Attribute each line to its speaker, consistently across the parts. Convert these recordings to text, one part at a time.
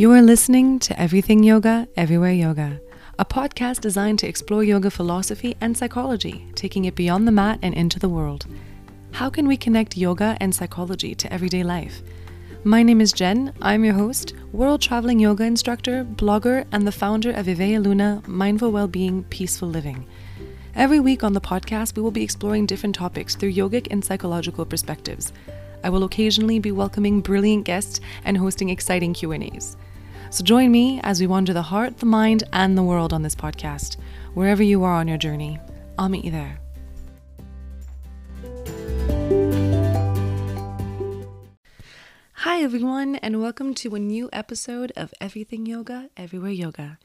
Speaker 1: You are listening to Everything Yoga, Everywhere Yoga, a podcast designed to explore yoga philosophy and psychology, taking it beyond the mat and into the world. How can we connect yoga and psychology to everyday life? My name is Gen. I'm your host, world traveling yoga instructor, blogger, and the founder of Ivea Luna Mindful Wellbeing, Peaceful Living. Every week on the podcast, we will be exploring different topics through yogic and psychological perspectives. I will occasionally be welcoming brilliant guests and hosting exciting Q&As. So join me as we wander the heart, the mind, and the world on this podcast. Wherever you are on your journey, I'll meet you there. Hi, everyone, and welcome to a new episode of Everything Yoga, Everywhere Yoga.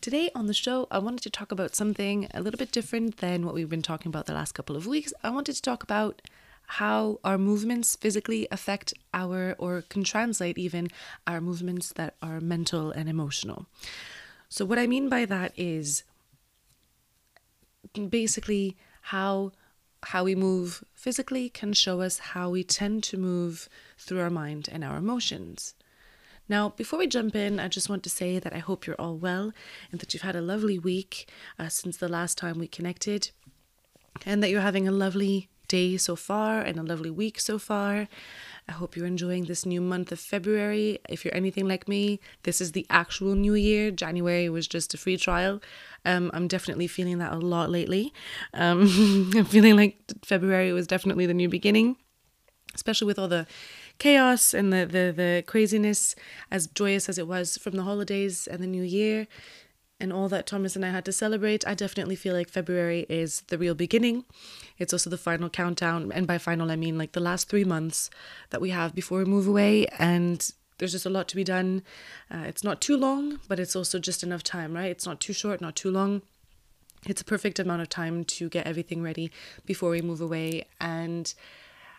Speaker 1: Today on the show, I wanted to talk about something a little bit different than what we've been talking about the last couple of weeks. I wanted to talk about how our movements physically affect our, or can translate even, our movements that are mental and emotional. So, what I mean by that is basically how how we move physically can show us how we tend to move through our mind and our emotions. Now, before we jump in, I just want to say that I hope you're all well and that you've had a lovely week uh, since the last time we connected, and that you're having a lovely day so far and a lovely week so far. I hope you're enjoying this new month of February. If you're anything like me, this is the actual new year. January was just a free trial. Um, I'm definitely feeling that a lot lately. Um, I'm feeling like February was definitely the new beginning, especially with all the chaos and the, the, the craziness, as joyous as it was from the holidays and the new year and all that Thomas and I had to celebrate, I definitely feel like February is the real beginning. It's also the final countdown. And by final, I mean like the last three months that we have before we move away. And there's just a lot to be done. Uh, it's not too long, but it's also just enough time, right? It's not too short, not too long. It's a perfect amount of time to get everything ready before we move away. And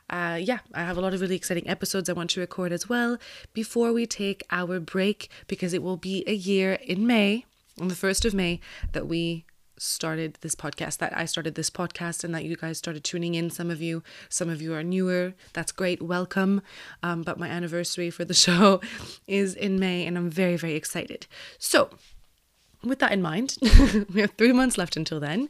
Speaker 1: uh, yeah, I have a lot of really exciting episodes I want to record as well before we take our break because it will be a year in May on the 1st of May that we started this podcast, that I started this podcast, and that you guys started tuning in. Some of you, some of you are newer. That's great. Welcome. Um, but my anniversary for the show is in May, and I'm very, very excited. So, with that in mind, we have three months left until then.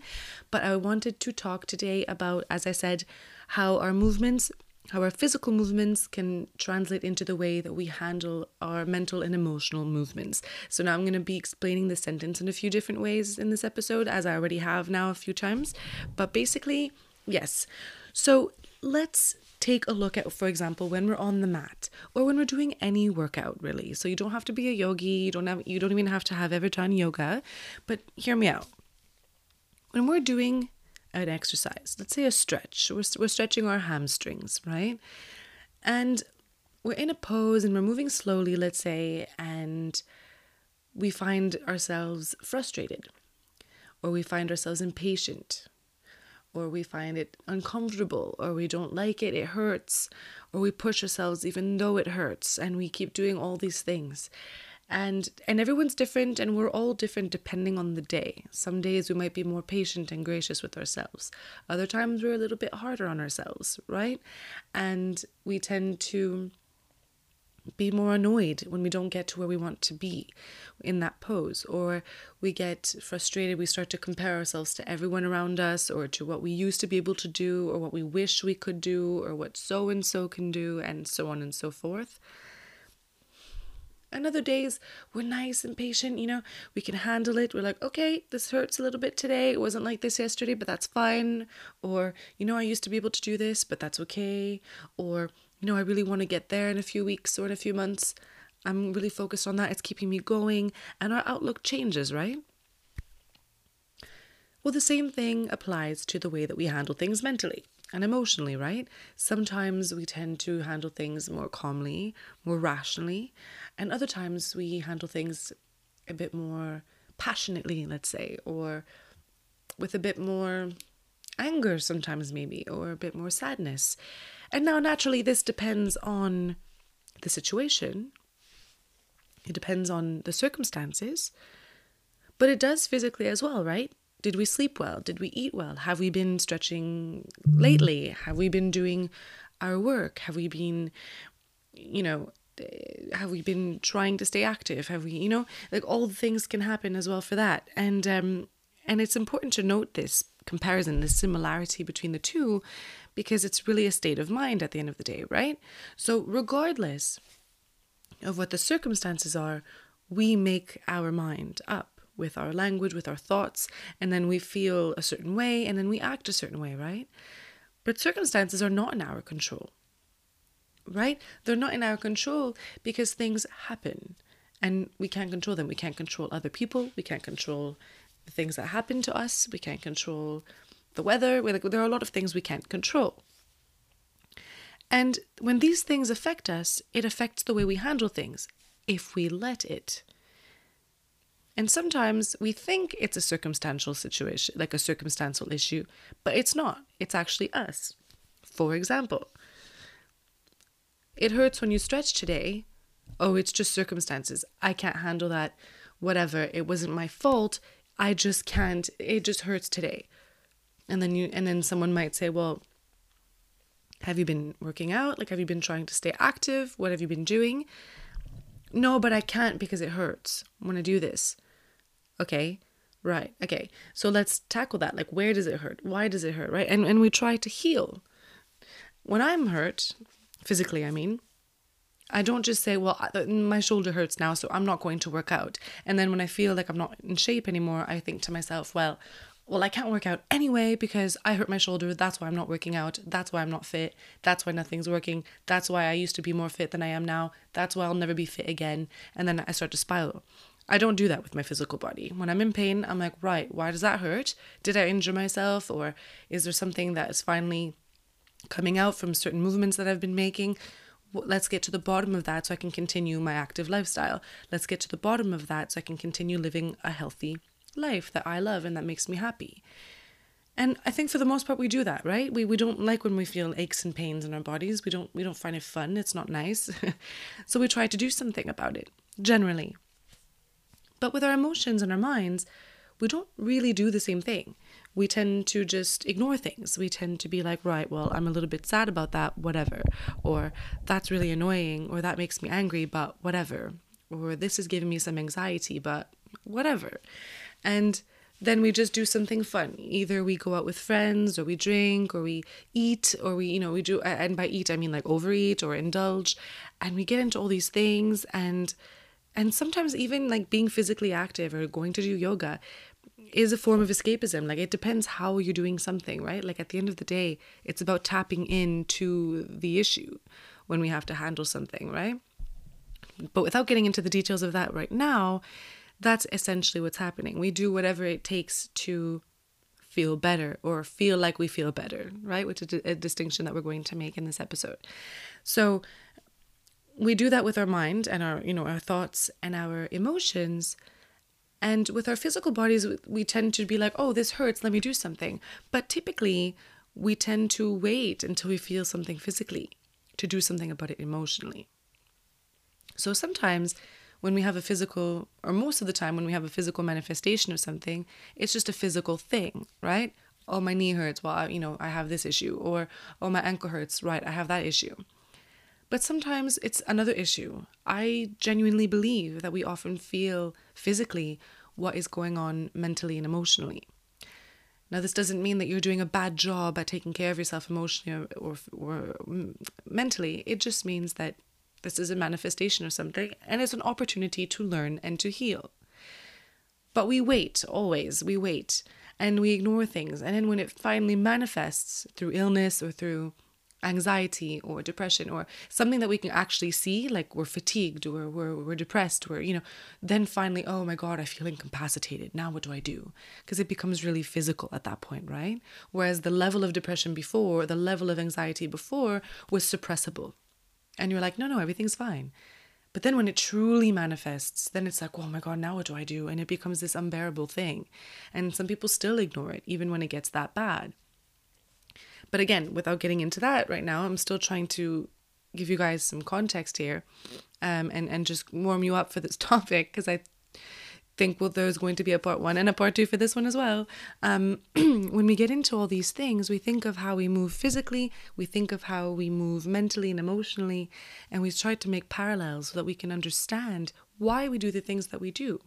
Speaker 1: But I wanted to talk today about, as I said, how our movements how our physical movements can translate into the way that we handle our mental and emotional movements. So now I'm going to be explaining this sentence in a few different ways in this episode, as I already have now a few times. But basically, yes. So let's take a look at, for example, when we're on the mat or when we're doing any workout, really. So you don't have to be a yogi. You don't have. You don't even have to have ever done yoga. But hear me out. When we're doing an exercise. Let's say a stretch. We're, we're stretching our hamstrings, right? And we're in a pose and we're moving slowly, let's say, and we find ourselves frustrated, or we find ourselves impatient, or we find it uncomfortable, or we don't like it, it hurts, or we push ourselves even though it hurts, and we keep doing all these things and and everyone's different and we're all different depending on the day. Some days we might be more patient and gracious with ourselves. Other times we're a little bit harder on ourselves right? And we tend to be more annoyed when we don't get to where we want to be in that pose. Or we get frustrated we start to compare ourselves to everyone around us or to what we used to be able to do or what we wish we could do or what so and so can do and so on and so forth and other days we're nice and patient, you know, we can handle it. We're like, okay, this hurts a little bit today. It wasn't like this yesterday, but that's fine. Or, you know, I used to be able to do this, but that's okay. Or, you know, I really want to get there in a few weeks or in a few months. I'm really focused on that. It's keeping me going. And our outlook changes, right? Well, the same thing applies to the way that we handle things mentally and emotionally, right? Sometimes we tend to handle things more calmly, more rationally, and other times we handle things a bit more passionately, let's say, or with a bit more anger sometimes, maybe, or a bit more sadness. And now, naturally, this depends on the situation, it depends on the circumstances, but it does physically as well, right? Did we sleep well? Did we eat well? Have we been stretching lately? Have we been doing our work? Have we been, you know, have we been trying to stay active have we you know like all the things can happen as well for that and um and it's important to note this comparison this similarity between the two because it's really a state of mind at the end of the day right so regardless of what the circumstances are we make our mind up with our language with our thoughts and then we feel a certain way and then we act a certain way right but circumstances are not in our control right? They're not in our control because things happen and we can't control them. We can't control other people. We can't control the things that happen to us. We can't control the weather. There are a lot of things we can't control. And when these things affect us, it affects the way we handle things if we let it. And sometimes we think it's a circumstantial situation, like a circumstantial issue, but it's not. It's actually us. For example, it hurts when you stretch today. Oh, it's just circumstances. I can't handle that. Whatever. It wasn't my fault. I just can't. It just hurts today. And then you and then someone might say, "Well, have you been working out? Like have you been trying to stay active? What have you been doing?" No, but I can't because it hurts when I do this. Okay. Right. Okay. So let's tackle that. Like where does it hurt? Why does it hurt? Right? And and we try to heal. When I'm hurt, physically, I mean. I don't just say, well, my shoulder hurts now, so I'm not going to work out. And then when I feel like I'm not in shape anymore, I think to myself, well, well, I can't work out anyway because I hurt my shoulder. That's why I'm not working out. That's why I'm not fit. That's why nothing's working. That's why I used to be more fit than I am now. That's why I'll never be fit again. And then I start to spiral. I don't do that with my physical body. When I'm in pain, I'm like, right, why does that hurt? Did I injure myself? Or is there something that is finally coming out from certain movements that I've been making. Let's get to the bottom of that so I can continue my active lifestyle. Let's get to the bottom of that so I can continue living a healthy life that I love and that makes me happy. And I think for the most part we do that, right? We we don't like when we feel aches and pains in our bodies. We don't we don't find it fun. It's not nice. so we try to do something about it, generally. But with our emotions and our minds, we don't really do the same thing we tend to just ignore things. We tend to be like, right, well, I'm a little bit sad about that, whatever. Or that's really annoying, or that makes me angry, but whatever. Or this is giving me some anxiety, but whatever. And then we just do something fun. Either we go out with friends, or we drink, or we eat, or we, you know, we do, and by eat, I mean like overeat or indulge. And we get into all these things and and sometimes even like being physically active or going to do yoga is a form of escapism. Like it depends how you're doing something, right? Like at the end of the day, it's about tapping into the issue when we have to handle something, right? But without getting into the details of that right now, that's essentially what's happening. We do whatever it takes to feel better or feel like we feel better, right? Which is a distinction that we're going to make in this episode. So we do that with our mind and our, you know, our thoughts and our emotions and with our physical bodies, we tend to be like, oh, this hurts, let me do something. But typically, we tend to wait until we feel something physically to do something about it emotionally. So sometimes when we have a physical, or most of the time when we have a physical manifestation of something, it's just a physical thing, right? Oh, my knee hurts. Well, I, you know, I have this issue. Or, oh, my ankle hurts. Right, I have that issue. But sometimes it's another issue. I genuinely believe that we often feel physically what is going on mentally and emotionally. Now, this doesn't mean that you're doing a bad job at taking care of yourself emotionally or, or, or mentally. It just means that this is a manifestation of something and it's an opportunity to learn and to heal. But we wait, always, we wait and we ignore things. And then when it finally manifests through illness or through anxiety or depression or something that we can actually see like we're fatigued or we're, we're depressed or you know then finally oh my god i feel incapacitated. Now what do i do? Because it becomes really physical at that point right? Whereas the level of depression before the level of anxiety before was suppressible. And you're like no no everything's fine. But then when it truly manifests then it's like oh my god now what do i do? And it becomes this unbearable thing. And some people still ignore it even when it gets that bad but again, without getting into that right now, I'm still trying to give you guys some context here um, and, and just warm you up for this topic because I think well there's going to be a part one and a part two for this one as well. Um, when we get into all these things we think of how we move physically we think of how we move mentally and emotionally and we try to make parallels so that we can understand why we do the things that we do.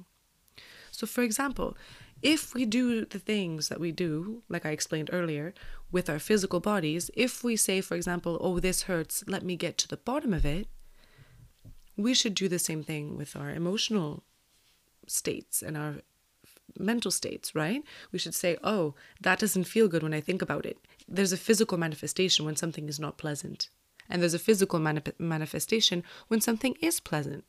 Speaker 1: So for example if we do the things that we do like i explained earlier with our physical bodies if we say for example oh this hurts let me get to the bottom of it we should do the same thing with our emotional states and our mental states, right? We should say, oh, that doesn't feel good when I think about it. There's a physical manifestation when something is not pleasant, and there's a physical manip- manifestation when something is pleasant.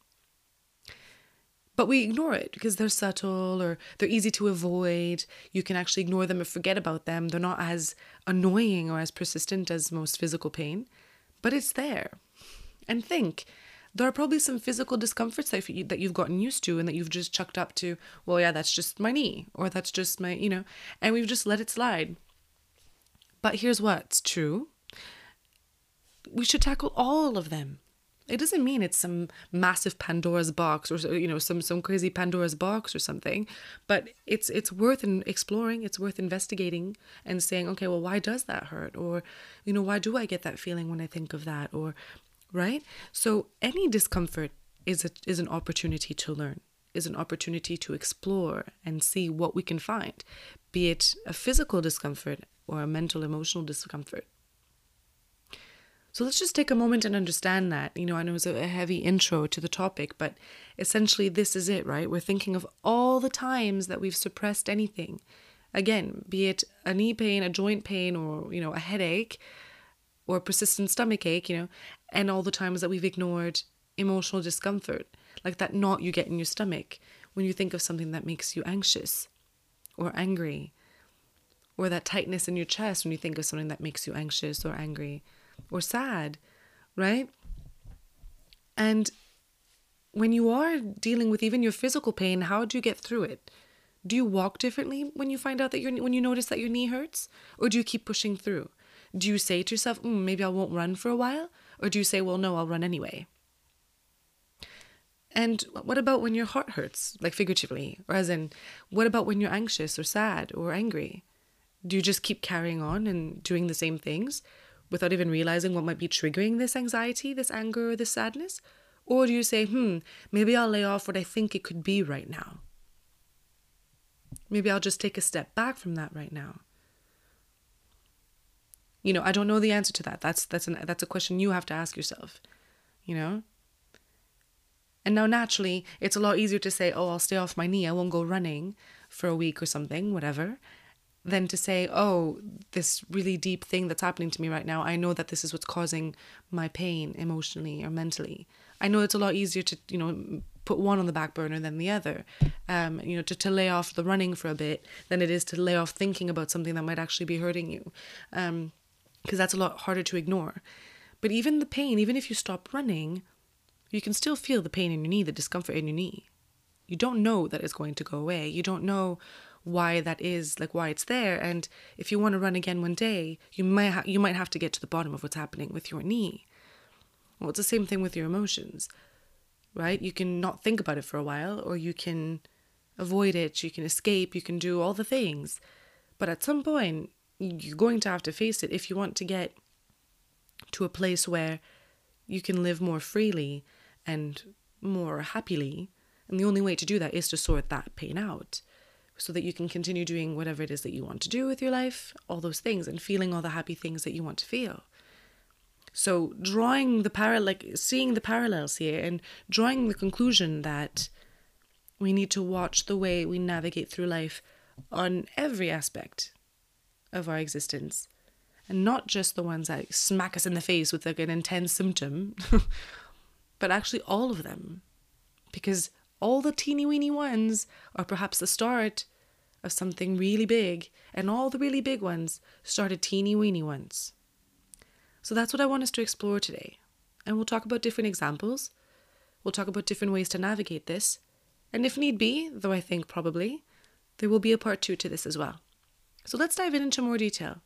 Speaker 1: But we ignore it because they're subtle or they're easy to avoid. You can actually ignore them or forget about them. They're not as annoying or as persistent as most physical pain, but it's there. And think there are probably some physical discomforts that, you, that you've gotten used to and that you've just chucked up to, well, yeah, that's just my knee or that's just my, you know, and we've just let it slide. But here's what's true we should tackle all of them. It doesn't mean it's some massive Pandora's box or you know some some crazy Pandora's box or something, but it's it's worth exploring. It's worth investigating and saying, okay, well, why does that hurt? Or, you know, why do I get that feeling when I think of that? Or right? So any discomfort is a, is an opportunity to learn, is an opportunity to explore and see what we can find, be it a physical discomfort or a mental emotional discomfort. So let's just take a moment and understand that. You know, I know it's a heavy intro to the topic, but essentially this is it, right? We're thinking of all the times that we've suppressed anything. Again, be it a knee pain, a joint pain, or, you know, a headache, or persistent stomach ache, you know, and all the times that we've ignored emotional discomfort, like that knot you get in your stomach when you think of something that makes you anxious or angry, or that tightness in your chest when you think of something that makes you anxious or angry or sad, right? And when you are dealing with even your physical pain, how do you get through it? Do you walk differently when you find out that your when you notice that your knee hurts, or do you keep pushing through? Do you say to yourself, mm, maybe I won't run for a while? Or do you say, well, no, I'll run anyway? And what about when your heart hurts, like figuratively? Or as in, what about when you're anxious or sad or angry? Do you just keep carrying on and doing the same things without even realizing what might be triggering this anxiety, this anger, or this sadness? Or do you say, hmm, maybe I'll lay off what I think it could be right now? Maybe I'll just take a step back from that right now. You know, I don't know the answer to that. That's that's an that's a question you have to ask yourself. You know? And now naturally, it's a lot easier to say, "Oh, I'll stay off my knee. I won't go running for a week or something, whatever." Than to say, "Oh, this really deep thing that's happening to me right now. I know that this is what's causing my pain emotionally or mentally." I know it's a lot easier to, you know, put one on the back burner than the other. Um, you know, to, to lay off the running for a bit than it is to lay off thinking about something that might actually be hurting you. Um, because that's a lot harder to ignore. But even the pain, even if you stop running, you can still feel the pain in your knee, the discomfort in your knee. You don't know that it's going to go away. You don't know why that is, like why it's there. And if you want to run again one day, you might ha- you might have to get to the bottom of what's happening with your knee. Well, it's the same thing with your emotions, right? You can not think about it for a while, or you can avoid it. You can escape. You can do all the things, but at some point, you're going to have to face it if you want to get to a place where you can live more freely and more happily. And the only way to do that is to sort that pain out so that you can continue doing whatever it is that you want to do with your life, all those things, and feeling all the happy things that you want to feel. So, drawing the parallel, like seeing the parallels here and drawing the conclusion that we need to watch the way we navigate through life on every aspect of our existence and not just the ones that smack us in the face with like an intense symptom, but actually all of them. Because all the teeny weeny ones are perhaps the start of something really big, and all the really big ones started teeny weeny ones. So that's what I want us to explore today. And we'll talk about different examples. We'll talk about different ways to navigate this. And if need be, though I think probably, there will be a part two to this as well. So let's dive in into more detail.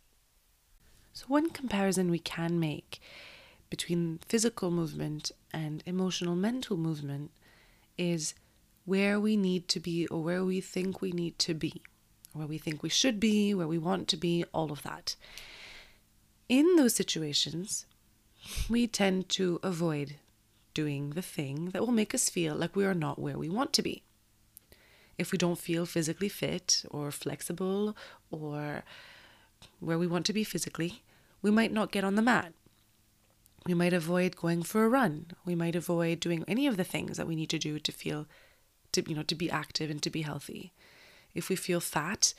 Speaker 1: So, one comparison we can make between physical movement and emotional mental movement is where we need to be or where we think we need to be, where we think we should be, where we want to be, all of that. In those situations, we tend to avoid doing the thing that will make us feel like we are not where we want to be. If we don't feel physically fit or flexible or where we want to be physically, we might not get on the mat. We might avoid going for a run. We might avoid doing any of the things that we need to do to feel to you know to be active and to be healthy. If we feel fat,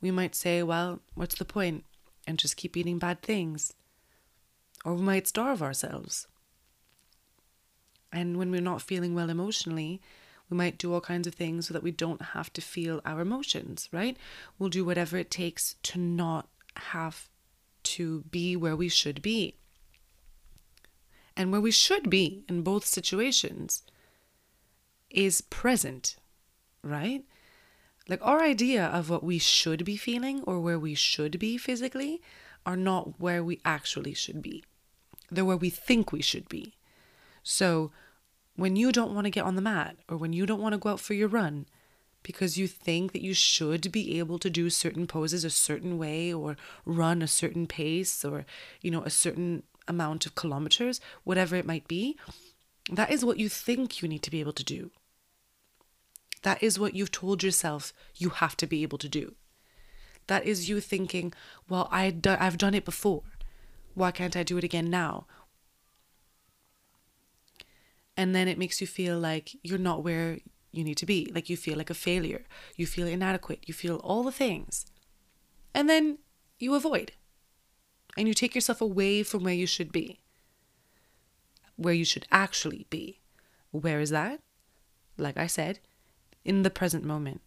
Speaker 1: we might say, well, what's the point? And just keep eating bad things. Or we might starve ourselves. And when we're not feeling well emotionally, we might do all kinds of things so that we don't have to feel our emotions, right? We'll do whatever it takes to not have to be where we should be. And where we should be in both situations is present, right? Like our idea of what we should be feeling or where we should be physically are not where we actually should be. They're where we think we should be. So when you don't want to get on the mat or when you don't want to go out for your run because you think that you should be able to do certain poses a certain way or run a certain pace or you know a certain amount of kilometers whatever it might be that is what you think you need to be able to do. That is what you've told yourself you have to be able to do. That is you thinking well I do, i've done it before. Why can't i do it again now? And then it makes you feel like you're not where you need to be. Like you feel like a failure, you feel inadequate, you feel all the things. And then you avoid. And you take yourself away from where you should be, where you should actually be. Where is that? Like I said, in the present moment.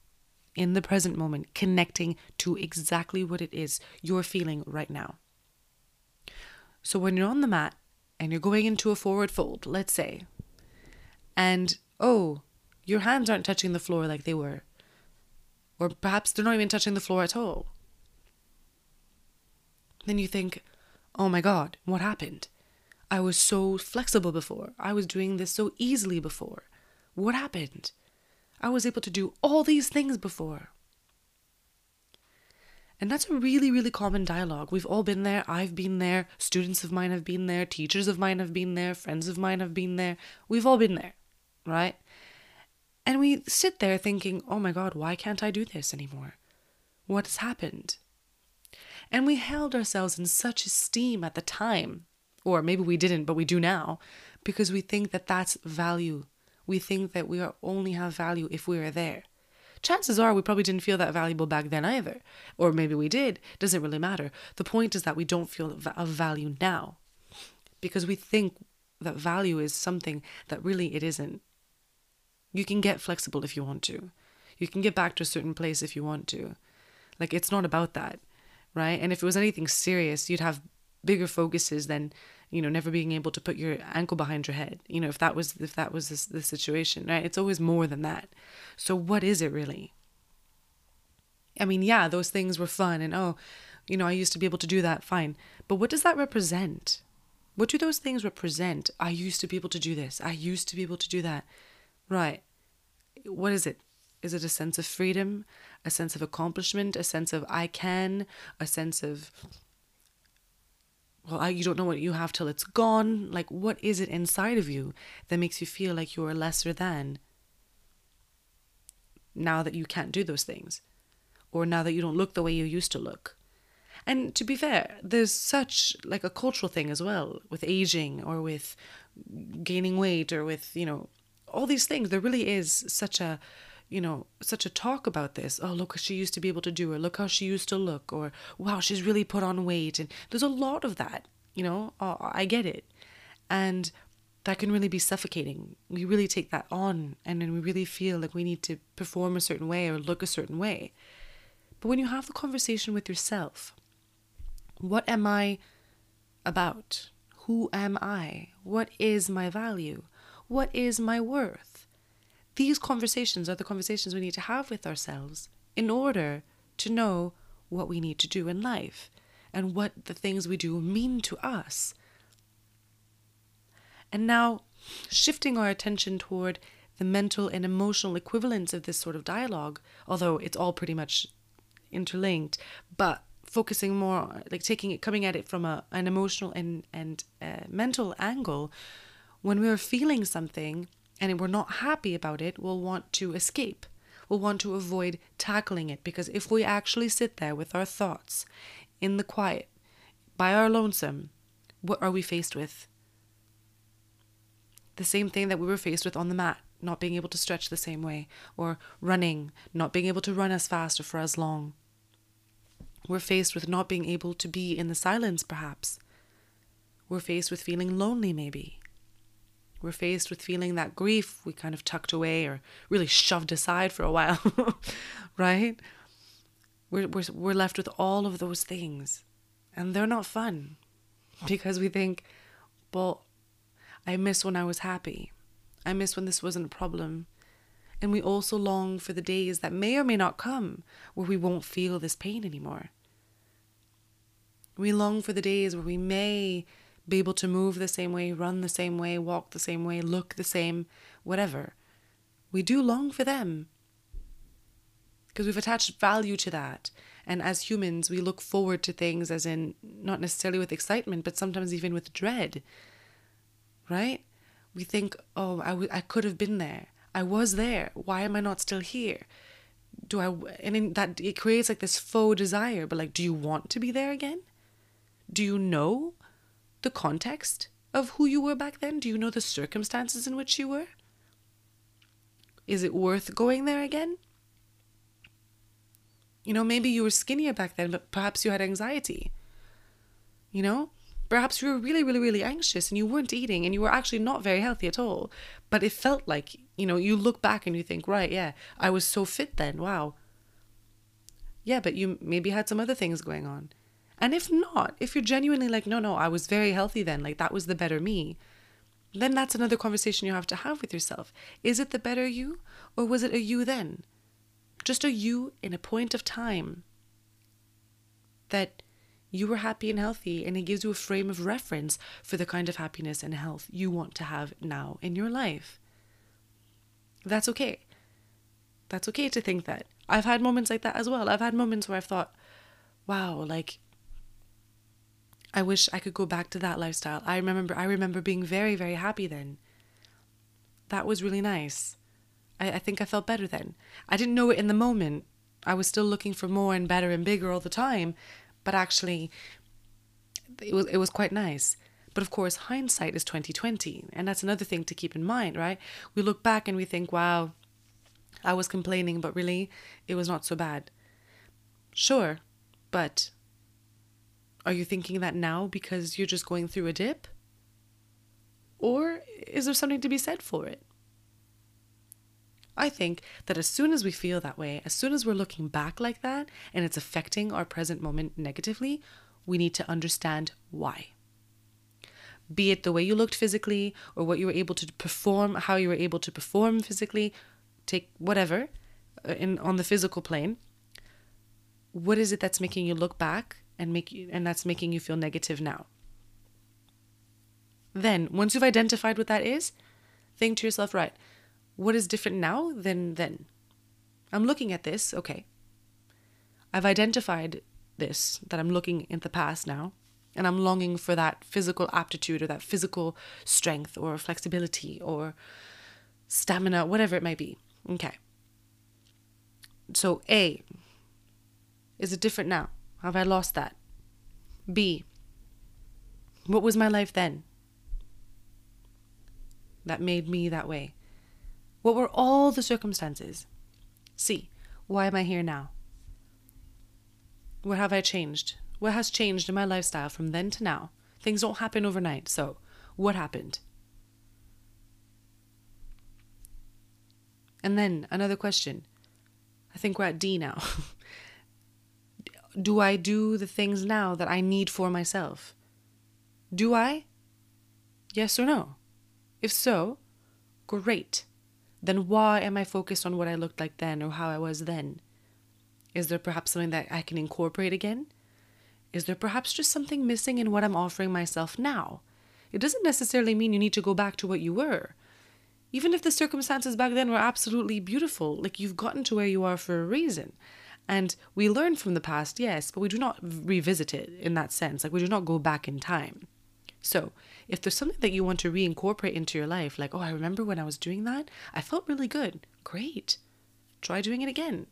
Speaker 1: In the present moment, connecting to exactly what it is you're feeling right now. So when you're on the mat and you're going into a forward fold, let's say, and oh, your hands aren't touching the floor like they were. Or perhaps they're not even touching the floor at all. Then you think, oh my God, what happened? I was so flexible before. I was doing this so easily before. What happened? I was able to do all these things before. And that's a really, really common dialogue. We've all been there. I've been there. Students of mine have been there. Teachers of mine have been there. Friends of mine have been there. We've all been there right? And we sit there thinking, oh my God, why can't I do this anymore? What has happened? And we held ourselves in such esteem at the time, or maybe we didn't, but we do now, because we think that that's value. We think that we are only have value if we are there. Chances are we probably didn't feel that valuable back then either, or maybe we did. Doesn't really matter. The point is that we don't feel of value now, because we think that value is something that really it isn't. You can get flexible if you want to. You can get back to a certain place if you want to. Like it's not about that, right? And if it was anything serious, you'd have bigger focuses than you know never being able to put your ankle behind your head you know if that was if that was the, situation right? It's always more than that. So what is it really? I mean yeah those things were fun and oh you know i used to be able to do that fine. But what does that represent? What do those things represent? I used to be able to do this. I used to be able to do that. Right. What is it? Is it a sense of freedom, a sense of accomplishment, a sense of I can, a sense of, well, I, you don't know what you have till it's gone? Like, what is it inside of you that makes you feel like you are lesser than now that you can't do those things? Or now that you don't look the way you used to look? And to be fair, there's such like a cultural thing as well with aging or with gaining weight or with, you know, all these things. There really is such a, you know, such a talk about this. Oh, look she used to be able to do, or look how she used to look, or wow, she's really put on weight. And there's a lot of that, you know, oh, I get it. And that can really be suffocating. We really take that on, and then we really feel like we need to perform a certain way or look a certain way. But when you have the conversation with yourself, what am I about? Who am I? What is my value? What is my worth? These conversations are the conversations we need to have with ourselves in order to know what we need to do in life and what the things we do mean to us. And now, shifting our attention toward the mental and emotional equivalents of this sort of dialogue, although it's all pretty much interlinked, but focusing more like taking it coming at it from a, an emotional and and uh, mental angle when we're feeling something and we're not happy about it we'll want to escape we'll want to avoid tackling it because if we actually sit there with our thoughts in the quiet by our lonesome what are we faced with the same thing that we were faced with on the mat not being able to stretch the same way or running not being able to run as fast or for as long we're faced with not being able to be in the silence, perhaps. We're faced with feeling lonely, maybe. We're faced with feeling that grief we kind of tucked away or really shoved aside for a while, right? We're, we're, we're left with all of those things, and they're not fun because we think, well, I miss when I was happy. I miss when this wasn't a problem. And we also long for the days that may or may not come where we won't feel this pain anymore. We long for the days where we may be able to move the same way, run the same way, walk the same way, look the same, whatever. We do long for them because we've attached value to that. And as humans, we look forward to things as in not necessarily with excitement, but sometimes even with dread, right? We think, oh, I, w- I could have been there. I was there. Why am I not still here? Do I, and in that it creates like this faux desire, but like, do you want to be there again? Do you know the context of who you were back then? Do you know the circumstances in which you were? Is it worth going there again? You know, maybe you were skinnier back then, but perhaps you had anxiety. You know, perhaps you were really, really, really anxious and you weren't eating and you were actually not very healthy at all. But it felt like, you know, you look back and you think, right, yeah, I was so fit then. Wow. Yeah, but you maybe had some other things going on. And if not, if you're genuinely like, no, no, I was very healthy then, like that was the better me, then that's another conversation you have to have with yourself. Is it the better you, or was it a you then? Just a you in a point of time that you were happy and healthy, and it gives you a frame of reference for the kind of happiness and health you want to have now in your life. That's okay. That's okay to think that. I've had moments like that as well. I've had moments where I've thought, wow, like I wish I could go back to that lifestyle. I remember I remember being very, very happy then. That was really nice. I, I think I felt better then. I didn't know it in the moment. I was still looking for more and better and bigger all the time, but actually it was it was quite nice. But of course, hindsight is 2020, and that's another thing to keep in mind, right? We look back and we think, "Wow, I was complaining, but really it was not so bad." Sure, but are you thinking that now because you're just going through a dip? Or is there something to be said for it? I think that as soon as we feel that way, as soon as we're looking back like that and it's affecting our present moment negatively, we need to understand why. Be it the way you looked physically or what you were able to perform, how you were able to perform physically, take whatever uh, in on the physical plane. What is it that's making you look back and make you and that's making you feel negative now. Then, once you've identified what that is, think to yourself, right, what is different now than then? I'm looking at this, okay. I've identified this, that I'm looking in the past now, and I'm longing for that physical aptitude or that physical strength or flexibility or stamina, whatever it might be. Okay. So, A, is it different now? Have I lost that? B. What was my life then that made me that way? What were all the circumstances? C. Why am I here now? What have I changed? What has changed in my lifestyle from then to now? Things don't happen overnight, so what happened? And then another question. I think we're at D now. do I do the things now that I need for myself? Do I? Yes or no? If so, great. Then why am I focused on what I looked like then or how I was then? Is there perhaps something that I can incorporate again? Is there perhaps just something missing in what I'm offering myself now? It doesn't necessarily mean you need to go back to what you were. Even if the circumstances back then were absolutely beautiful, like you've gotten to where you are for a reason. And we learn from the past, yes, but we do not revisit it in that sense. Like we do not go back in time. So, if there's something that you want to reincorporate into your life, like, oh, I remember when I was doing that, I felt really good. Great. Try doing it again.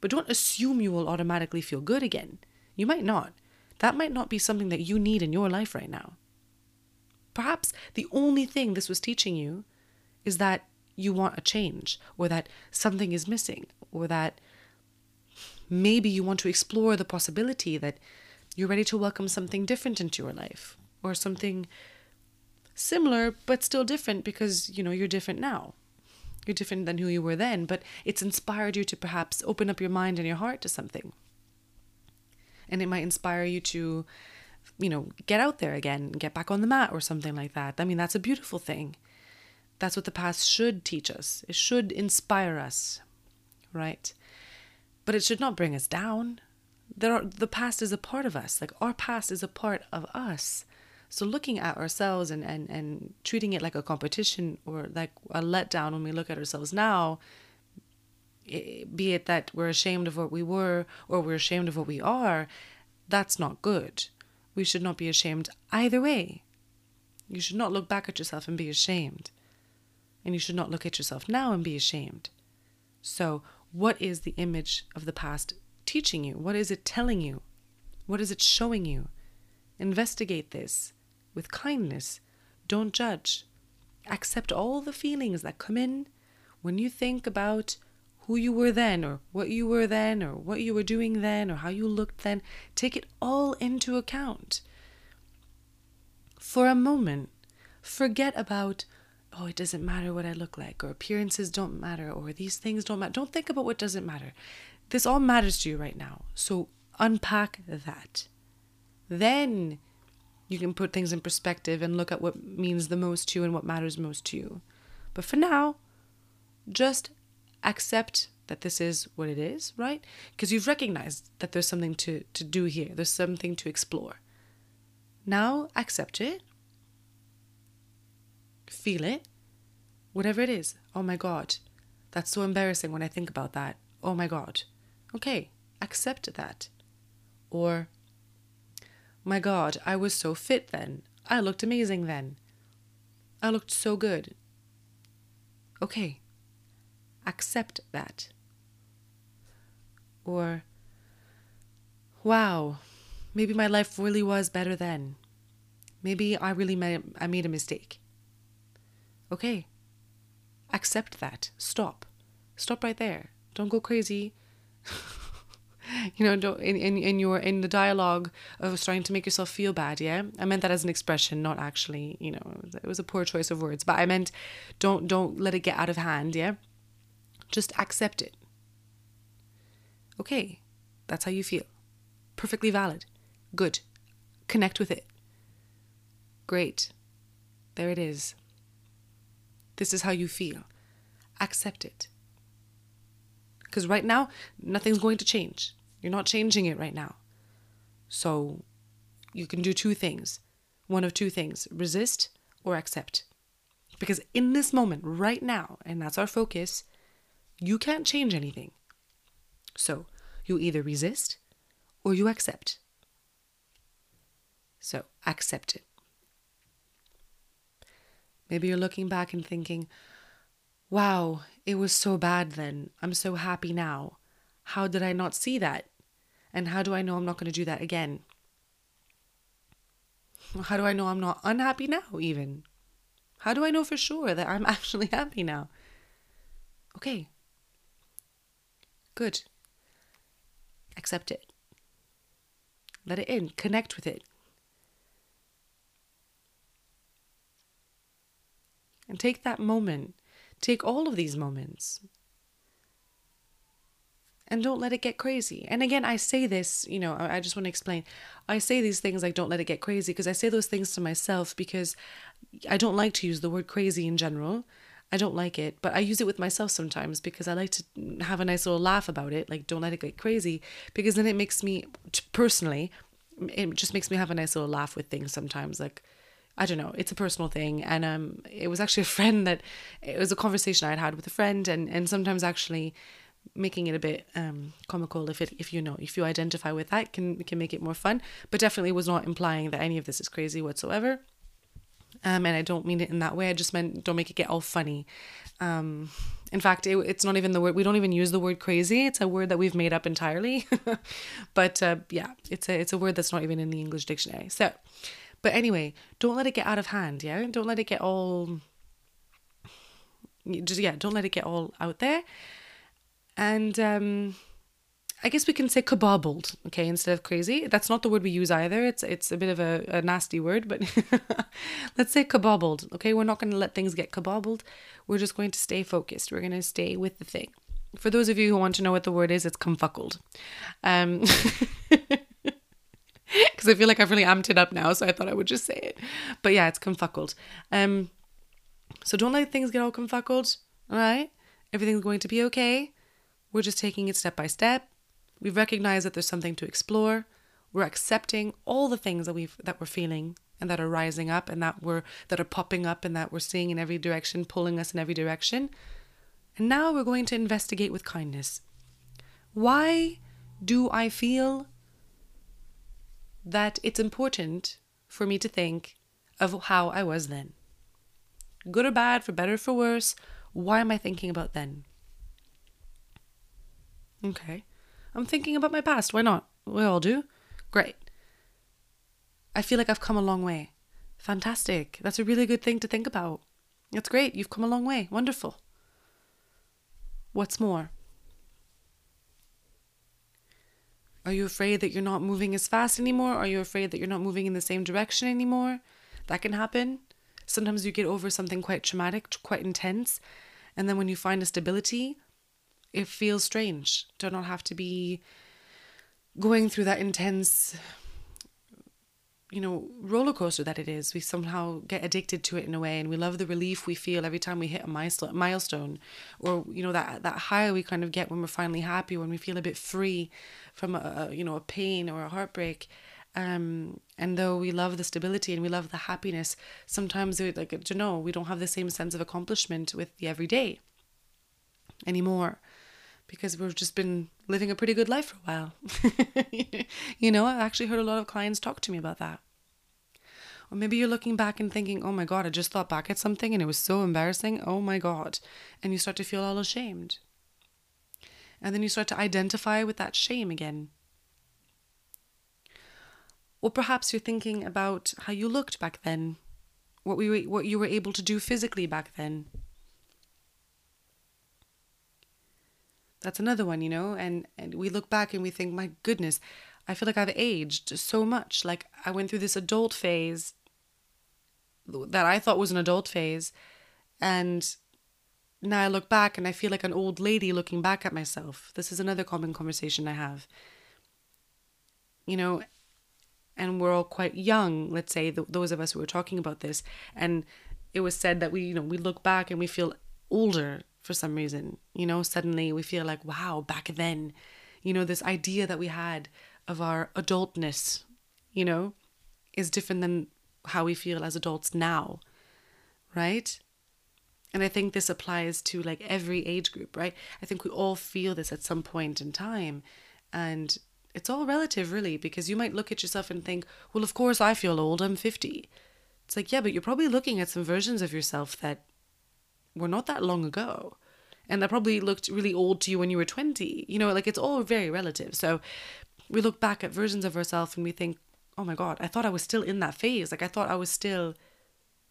Speaker 1: But don't assume you will automatically feel good again. You might not. That might not be something that you need in your life right now. Perhaps the only thing this was teaching you is that you want a change, or that something is missing, or that maybe you want to explore the possibility that you're ready to welcome something different into your life, or something similar but still different because you know you're different now. You're different than who you were then but it's inspired you to perhaps open up your mind and your heart to something. And it might inspire you to you know get out there again get back on the mat or something like that. I mean that's a beautiful thing. That's what the past should teach us. It should inspire us right but it should not bring us down are, the past is a part of us like our past is a part of us so looking at ourselves and, and, and treating it like a competition or like a letdown when we look at ourselves now, be it that we're ashamed of what we were or we're ashamed of what we are, that's not good. We should not be ashamed either way. You should not look back at yourself and be ashamed. And you should not look at yourself now and be ashamed. So, what is the image of the past teaching you? What is it telling you? What is it showing you? Investigate this with kindness. Don't judge. Accept all the feelings that come in when you think about who you were then, or what you were then, or what you were doing then, or how you looked then. Take it all into account. For a moment, forget about, oh, it doesn't matter what I look like, or appearances don't matter, or these things don't matter. Don't think about what doesn't matter. This all matters to you right now. So unpack that. Then you can put things in perspective and look at what means the most to you and what matters most to you. But for now, just accept that this is what it is, right? Because you've recognized that there's something to, to do here, there's something to explore. Now, accept it, feel it, whatever it is. Oh my God, that's so embarrassing when I think about that. Oh my God. Okay, accept that. Or my God, I was so fit then. I looked amazing then. I looked so good. Okay, accept that. Or, wow, maybe my life really was better then. Maybe I really made, I made a mistake. Okay, accept that. Stop. Stop right there. Don't go crazy. you know, don't, in, in, in your in the dialogue of trying to make yourself feel bad. Yeah, I meant that as an expression, not actually. You know, it was a poor choice of words, but I meant don't don't let it get out of hand. Yeah, just accept it. Okay, that's how you feel. Perfectly valid. Good. Connect with it. Great. There it is. This is how you feel. Accept it. Because right now, nothing's going to change. You're not changing it right now. So you can do two things one of two things resist or accept. Because in this moment, right now, and that's our focus, you can't change anything. So you either resist or you accept. So accept it. Maybe you're looking back and thinking, wow, it was so bad then. I'm so happy now. How did I not see that? And how do I know I'm not going to do that again? How do I know I'm not unhappy now, even? How do I know for sure that I'm actually happy now? Okay. Good. Accept it. Let it in. Connect with it. And take that moment. Take all of these moments and don't let it get crazy. And again, I say this, you know, I just want to explain. I say these things like don't let it get crazy because I say those things to myself because I don't like to use the word crazy in general. I don't like it, but I use it with myself sometimes because I like to have a nice little laugh about it. Like, don't let it get crazy because then it makes me personally, it just makes me have a nice little laugh with things sometimes. Like, I don't know. It's a personal thing, and um, it was actually a friend that it was a conversation I'd had with a friend, and and sometimes actually making it a bit um comical if it if you know if you identify with that can can make it more fun but definitely was not implying that any of this is crazy whatsoever. Um and i don't mean it in that way i just meant don't make it get all funny. Um in fact it, it's not even the word we don't even use the word crazy it's a word that we've made up entirely. But uh, yeah it's a it's a word that's not even in the english dictionary. So but anyway don't let it get out of hand yeah don't let it get all just yeah don't let it get all out there and um, I guess we can say kabobbled, okay, instead of crazy. That's not the word we use either. It's it's a bit of a, a nasty word, but let's say kabobbled, okay? We're not going to let things get kabobbled. We're just going to stay focused. We're going to stay with the thing. For those of you who want to know what the word is, it's cumfuckled. Um, because I feel like I've really amped it up now, so I thought I would just say it. But yeah, it's cumfuckled. Um, so don't let things get all cumfuckled, all right? Everything's going to be okay. We're just taking it step by step. We recognize that there's something to explore. We're accepting all the things that we've that we're feeling and that are rising up and that we're that are popping up and that we're seeing in every direction, pulling us in every direction. And now we're going to investigate with kindness. Why do I feel that it's important for me to think of how I was then? Good or bad, for better or for worse, why am I thinking about then? Okay. I'm thinking about my past. Why not? We all do. Great. I feel like I've come a long way. Fantastic. That's a really good thing to think about. That's great. You've come a long way. Wonderful. What's more? Are you afraid that you're not moving as fast anymore? Are you afraid that you're not moving in the same direction anymore? That can happen. Sometimes you get over something quite traumatic, quite intense, and then when you find a stability, it feels strange to not have to be going through that intense you know roller coaster that it is. We somehow get addicted to it in a way and we love the relief we feel every time we hit a milestone or you know that that high we kind of get when we're finally happy when we feel a bit free from a you know a pain or a heartbreak. Um, and though we love the stability and we love the happiness sometimes we like you know we don't have the same sense of accomplishment with the everyday anymore because we've just been living a pretty good life for a while. you know, I've actually heard a lot of clients talk to me about that. Or maybe you're looking back and thinking, oh my God, I just thought back at something and it was so embarrassing. Oh my God. And you start to feel all ashamed. And then you start to identify with that shame again. Or perhaps you're thinking about how you looked back then, what, we were, what you were able to do physically back then. That's another one, you know, and, and we look back and we think, my goodness, I feel like I've aged so much. Like I went through this adult phase that I thought was an adult phase. And now I look back and I feel like an old lady looking back at myself. This is another common conversation I have. You know, and we're all quite young, let's say, th- those of us who are talking about this. And it was said that we, you know, we look back and we feel older for some reason. You know, suddenly we feel like, wow, back then, you know, this idea that we had of our adultness, you know, is different than how we feel as adults now, right? And I think this applies to like every age group, right? I think we all feel this at some point in time. And it's all relative, really, because you might look at yourself and think, well, of course I feel old, I'm 50. It's like, yeah, but you're probably looking at some versions of yourself that were not that long ago. And that probably looked really old to you when you were 20. You know, like it's all very relative. So we look back at versions of ourselves and we think, oh my God, I thought I was still in that phase. Like I thought I was still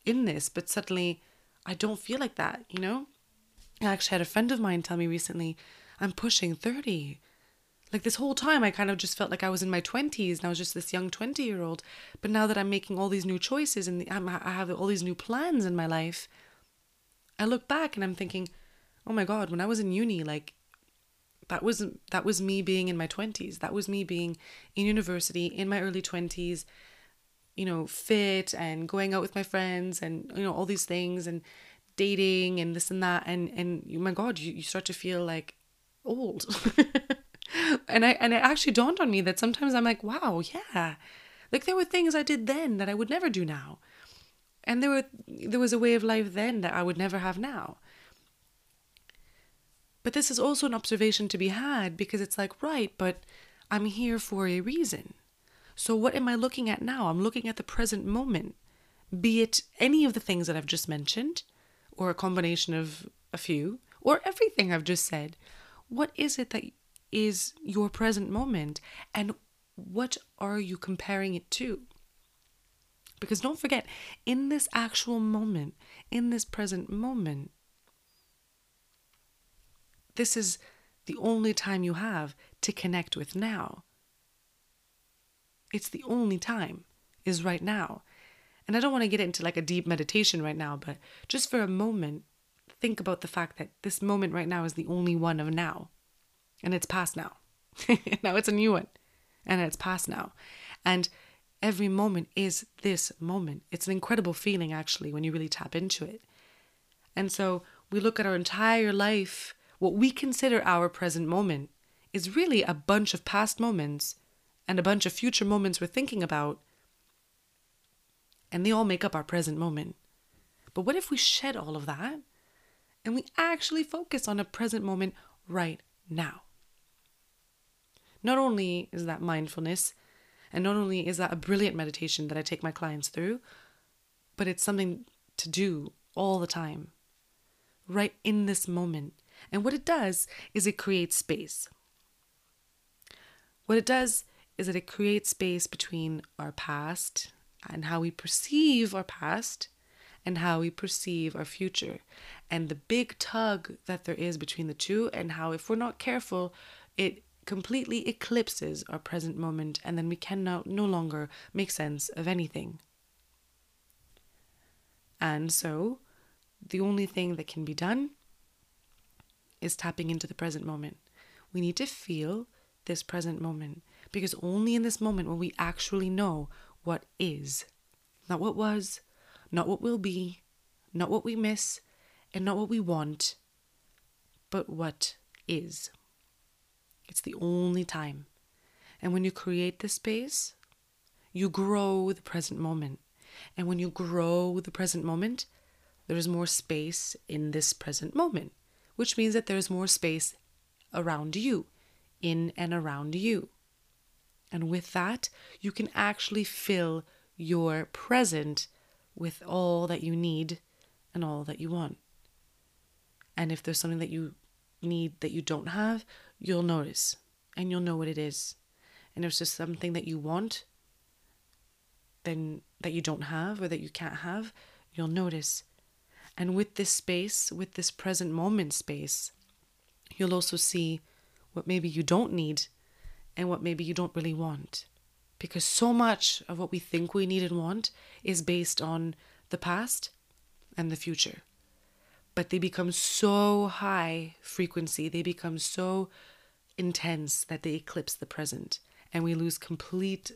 Speaker 1: in this, but suddenly I don't feel like that, you know? I actually had a friend of mine tell me recently, I'm pushing 30. Like this whole time, I kind of just felt like I was in my 20s and I was just this young 20 year old. But now that I'm making all these new choices and I have all these new plans in my life, I look back and I'm thinking, oh my god, when I was in uni, like that was that was me being in my 20s. That was me being in university in my early 20s, you know, fit and going out with my friends and you know all these things and dating and this and that and and oh my god, you, you start to feel like old. and I and it actually dawned on me that sometimes I'm like, wow, yeah. Like there were things I did then that I would never do now And there were there was a way of life then that I would never have now. But this is also an observation to be had because it's like, right, but I'm here for a reason. So what am I looking at now? I'm looking at the present moment, be it any of the things that I've just mentioned, or a combination of a few, or everything I've just said. What is it that is your present moment? And what are you comparing it to? Because don't forget, in this actual moment, in this present moment, this is the only time you have to connect with now. It's the only time, is right now. And I don't want to get into like a deep meditation right now, but just for a moment, think about the fact that this moment right now is the only one of now. And it's past now. now it's a new one. And it's past now. And every moment is this moment. It's an incredible feeling, actually, when you really tap into it. And so we look at our entire life, what we consider our present moment is really a bunch of past moments and a bunch of future moments we're thinking about. And they all make up our present moment. But what if we shed all of that and we actually focus on a present moment right now? Not only is that mindfulness, and not only is that a brilliant meditation that I take my clients through, but it's something to do all the time, right in this moment. And what it does is it creates space. What it does is that it creates space between our past and how we perceive our past and how we perceive our future, and the big tug that there is between the two, and how, if we're not careful, it completely eclipses our present moment, and then we can no, no longer make sense of anything. And so, the only thing that can be done is tapping into the present moment. We need to feel this present moment because only in this moment will we actually know what is, not what was, not what will be, not what we miss, and not what we want, but what is. It's the only time. And when you create this space, you grow the present moment. And when you grow the present moment, there is more space in this present moment, which means that there's more space around you, in and around you. And with that, you can actually fill your present with all that you need and all that you want. And if there's something that you need that you don't have, you'll notice and you'll know what it is. And if it's just something that you want, then that you don't have or that you can't have, you'll notice. And with this space, with this present moment space, you'll also see what maybe you don't need and what maybe you don't really want. Because so much of what we think we need and want is based on the past and the future but they become so high frequency, they become so intense that they eclipse the present, and we lose complete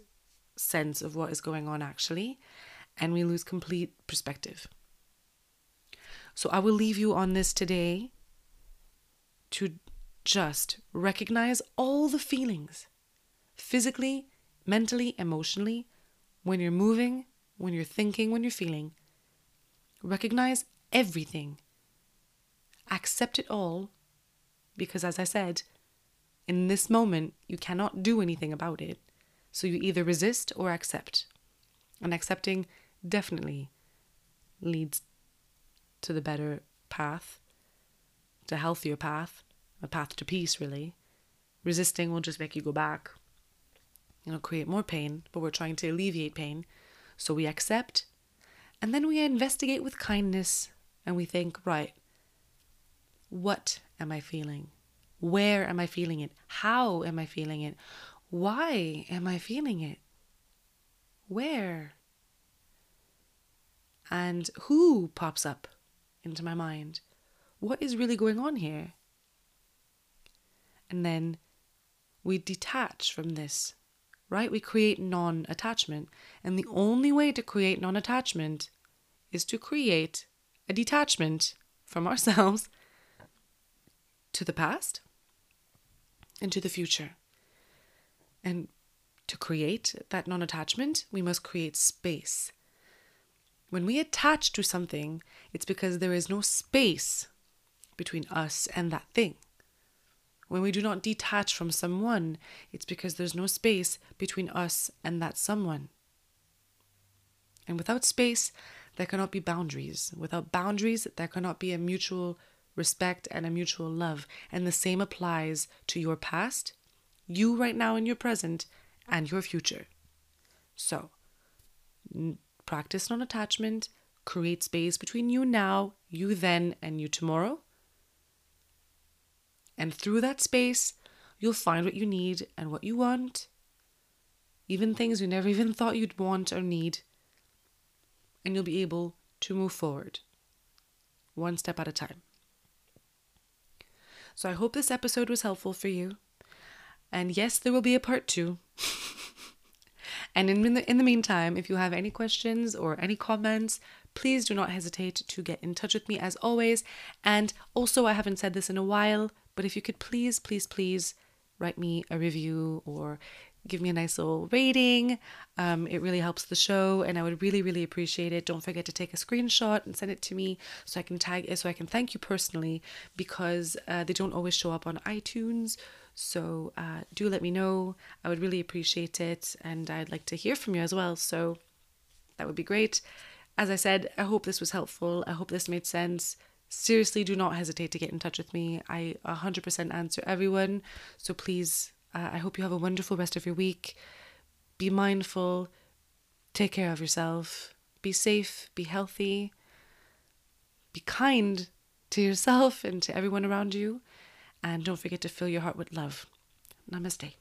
Speaker 1: sense of what is going on actually, and we lose complete perspective. So I will leave you on this today to just recognize all the feelings physically, mentally, emotionally, when you're moving, when you're thinking, when you're feeling. Recognize everything accept it all because, as I said, in this moment, you cannot do anything about it. So you either resist or accept. And accepting definitely leads to the better path, to healthier path, a path to peace, really. Resisting will just make you go back. It'll create more pain, but we're trying to alleviate pain. So we accept, and then we investigate with kindness, and we think, right, what am I feeling? Where am I feeling it? How am I feeling it? Why am I feeling it? Where? And who pops up into my mind? What is really going on here? And then we detach from this, right? We create non attachment. And the only way to create non attachment is to create a detachment from ourselves to the past and to the future. And to create that non attachment, we must create space. When we attach to something, it's because there is no space between us and that thing. When we do not detach from someone, it's because there's no space between us and that someone. And without space, there cannot be boundaries. Without boundaries, there cannot be a mutual respect and a mutual love. And the same applies to your past, you right now in your present, and your future. So, n- practice non attachment, create space between you now, you then, and you tomorrow. And through that space, you'll find what you need and what you want, even things you never even thought you'd want or need. And you'll be able to move forward one step at a time. So I hope this episode was helpful for you. And yes, there will be a part two. and in the, in the meantime, if you have any questions or any comments, please do not hesitate to get in touch with me as always. And also, I haven't said this in a while, but if you could please, please, please write me a review or give me a nice little rating. Um, it really helps the show, and I would really, really appreciate it. Don't forget to take a screenshot and send it to me so I can tag it, so I can thank you personally because uh, they don't always show up on iTunes. So uh, do let me know. I would really appreciate it, and I'd like to hear from you as well. So that would be great. As I said, I hope this was helpful. I hope this made sense seriously do not hesitate to get in touch with me. I 100% answer everyone. So please uh, I hope you have a wonderful rest of your week. Be mindful, take care of yourself, be safe, be healthy, be kind to yourself and to everyone around you, and don't forget to fill your heart with love. Namaste.